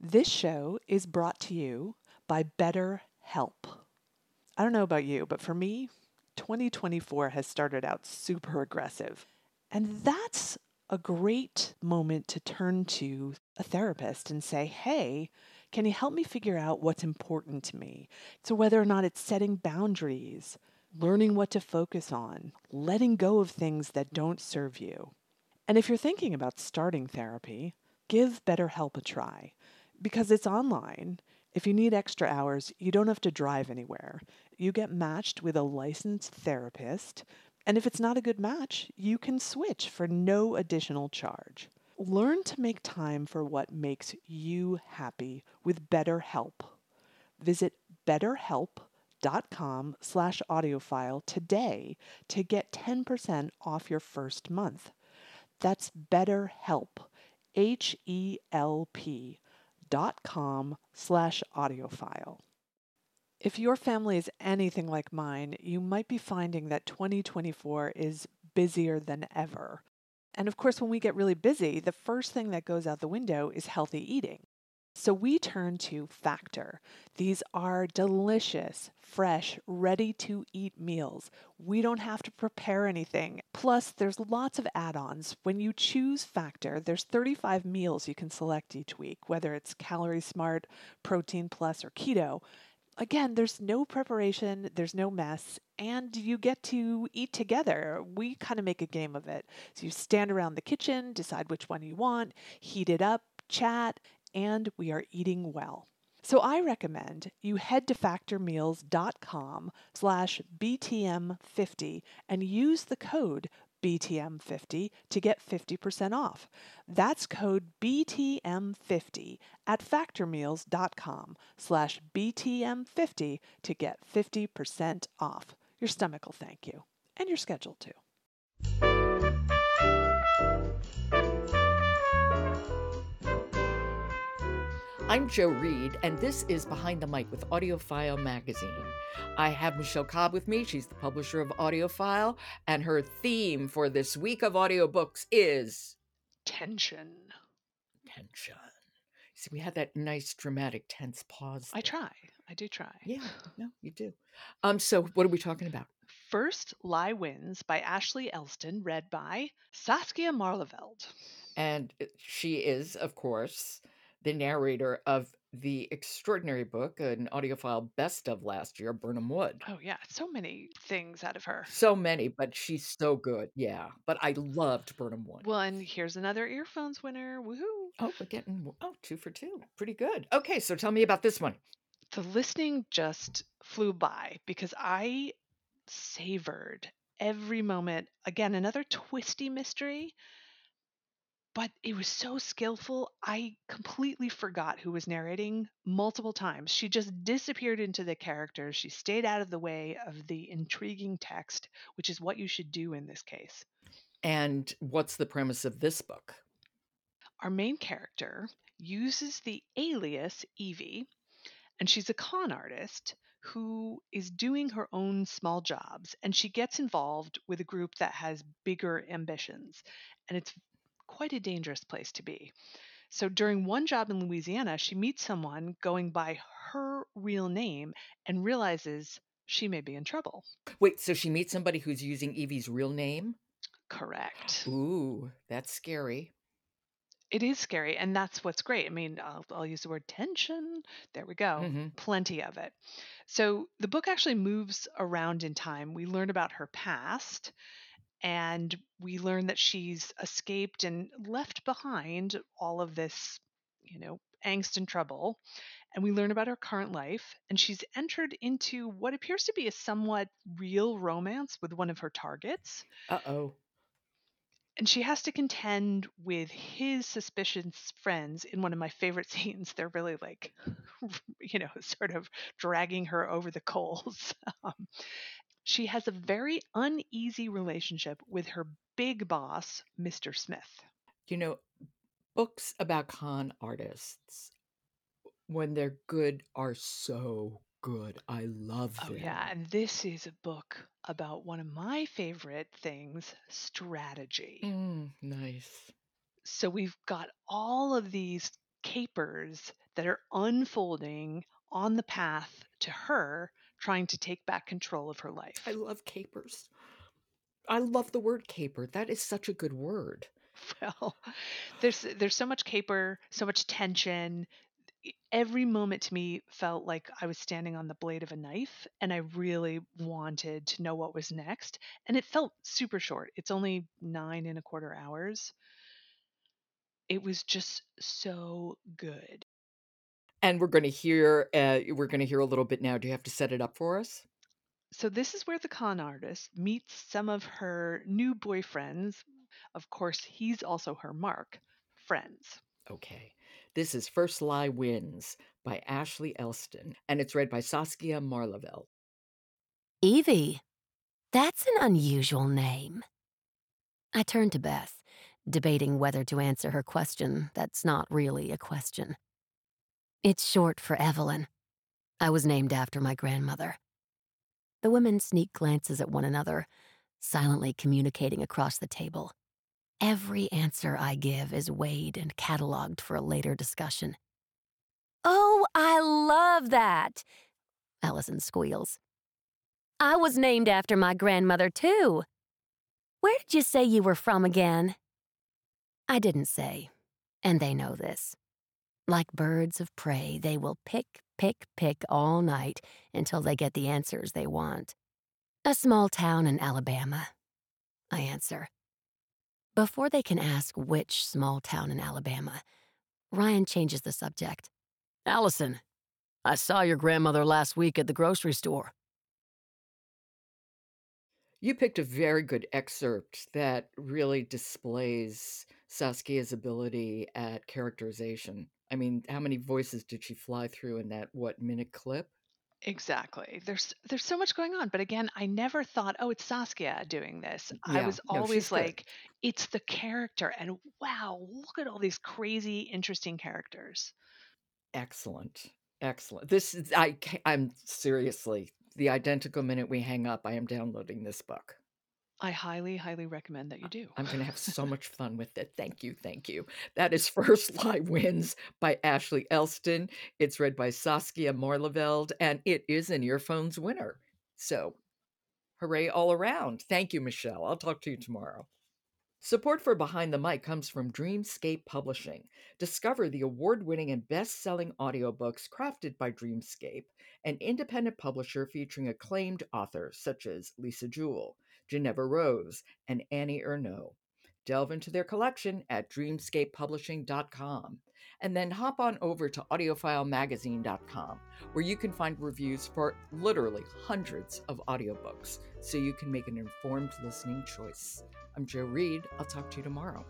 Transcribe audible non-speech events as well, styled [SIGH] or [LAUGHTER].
This show is brought to you by BetterHelp. I don't know about you, but for me, 2024 has started out super aggressive. And that's a great moment to turn to a therapist and say, hey, can you help me figure out what's important to me? So, whether or not it's setting boundaries, learning what to focus on, letting go of things that don't serve you. And if you're thinking about starting therapy, give BetterHelp a try because it's online. If you need extra hours, you don't have to drive anywhere. You get matched with a licensed therapist, and if it's not a good match, you can switch for no additional charge. Learn to make time for what makes you happy with BetterHelp. Visit betterhelp.com slash AudioFile today to get 10% off your first month. That's BetterHelp, H-E-L-P com slash AudioFile. If your family is anything like mine, you might be finding that 2024 is busier than ever. And of course, when we get really busy, the first thing that goes out the window is healthy eating. So we turn to Factor. These are delicious, fresh, ready to eat meals. We don't have to prepare anything. Plus, there's lots of add ons. When you choose Factor, there's 35 meals you can select each week, whether it's Calorie Smart, Protein Plus, or Keto. Again, there's no preparation, there's no mess, and you get to eat together. We kind of make a game of it. So you stand around the kitchen, decide which one you want, heat it up, chat, and we are eating well. So I recommend you head to factormeals.com slash BTM50 and use the code BTM50 to get 50% off. That's code BTM50 at factormeals.com slash BTM50 to get 50% off. Your stomach will thank you, and your schedule too. I'm Jo Reed, and this is Behind the Mic with AudioFile Magazine. I have Michele Cobb with me. She's the publisher of AudioFile, and her theme for this week of audiobooks is Tension. tension. See, we had that nice dramatic tense pause. I try. I do try. Yeah, [LAUGHS] no, you do. Um, so what are we talking about? First Lie Wins by Ashley Elston, read by Saskia Maarleveld. And uh, she is, of course, the narrator of the extraordinary book, an AudioFile best of last year, Birnam Wood. Oh, yeah. So many things out of her. So many, but she's so good. Yeah. But I loved Birnam Wood. Well, and here's another earphones winner. Woohoo. Oh, we're getting oh two for two. Pretty good. Okay, so tell me about this one. The listening just flew by because I savored every moment. Again, another twisty mystery, but it was so skillful. I completely forgot who was narrating multiple times. She just disappeared into the characters. She stayed out of the way of the intriguing text, which is what you should do in this case. And what's the premise of this book? Our main character uses the alias Evie, and she's a con artist who is doing her own small jobs, and she gets involved with a group that has bigger ambitions, and it's quite a dangerous place to be. So during one job in Louisiana, she meets someone going by her real name and realizes she may be in trouble. Wait, so she meets somebody who's using Evie's real name? Correct. Ooh, that's scary. It is scary, and that's what's great. I mean, I'll, I'll use the word tension. There we go. Mhm. Plenty of it. So the book actually moves around in time. We learn about her past, and we learn that she's escaped and left behind all of this, you know, angst and trouble. And we learn about her current life, and she's entered into what appears to be a somewhat real romance with one of her targets. Uh oh. and she has to contend with his suspicious friends in one of my favorite [LAUGHS] scenes. They're really like, [LAUGHS] you know, sort of dragging her over the coals. [LAUGHS] Um, she has a very uneasy relationship with her big boss, Mr. Smith. You know, books about con artists, when they're good, are so good. I love Oh, them. yeah. And this is a book about one of my favorite things strategy. Mm, nice. So we've got all of these capers that are unfolding on the path to her trying to take back control of her life. I love capers. I love the word caper. That is such a good word. [LAUGHS] Well, there's there's so much caper, so much tension. Every moment to me felt like I was standing on the blade of a knife and I really wanted to know what was next. And it felt super short. It's only nine and a quarter hours. It was just so good. And we're going to hear uh, we're going to hear a little bit now. Do you have to set it up for us? So this is where the con artist meets some of her new boyfriends. Of course, he's also her mark, friends. Okay. This is First Lie Wins by Ashley Elston, and it's read by Saskia Maarleveld. Evie, that's an unusual name. I turned to Beth, debating whether to answer her question that's not really a question. It's short for Evelyn. I was named after my grandmother. The women sneak glances at one another, silently communicating across the table. Every answer I give is weighed and cataloged for a later discussion. Oh, I love that! Allison squeals. I was named after my grandmother, too. Where did you say you were from again? I didn't say, and they know this. Like birds of prey, they will pick, pick, pick all night until they get the answers they want. A small town in Alabama, I answer. Before they can ask which small town in Alabama, Ryan changes the subject. Allison, I saw your grandmother last week at the grocery store. You picked a very good excerpt that really displays Saskia's ability at characterization. I mean, how many voices did she fly through in that what minute clip? Exactly. There's there's so much going on, but again, I never thought, oh, it's Saskia doing this. Mm, I Yeah, was no, always good. like, it's the character, and wow, look at all these crazy, interesting characters. Excellent. Excellent. This is I I'm seriously the identical minute we hang up, I am downloading this book. I highly, highly recommend that you do. I'm going to have so [LAUGHS] much fun with it. Thank you. Thank you. That is [LAUGHS] First Lie Wins by Ashley Elston. It's read by Saskia Maarleveld, and it is an earphones winner. So, hooray all around. Thank you, Michele. I'll talk to you tomorrow. Support for Behind the Mic comes from Dreamscape Publishing. Discover the award winning and best selling audiobooks crafted by Dreamscape, an independent publisher featuring acclaimed authors such as Lisa Jewell, Jeneva Rose, and Annie Ernaux. Delve into their collection at dreamscapepublishing.com. And then hop on over to audiofilemagazine.com, where you can find reviews for literally hundreds of audiobooks so you can make an informed listening choice. I'm Jo Reed. I'll talk to you tomorrow.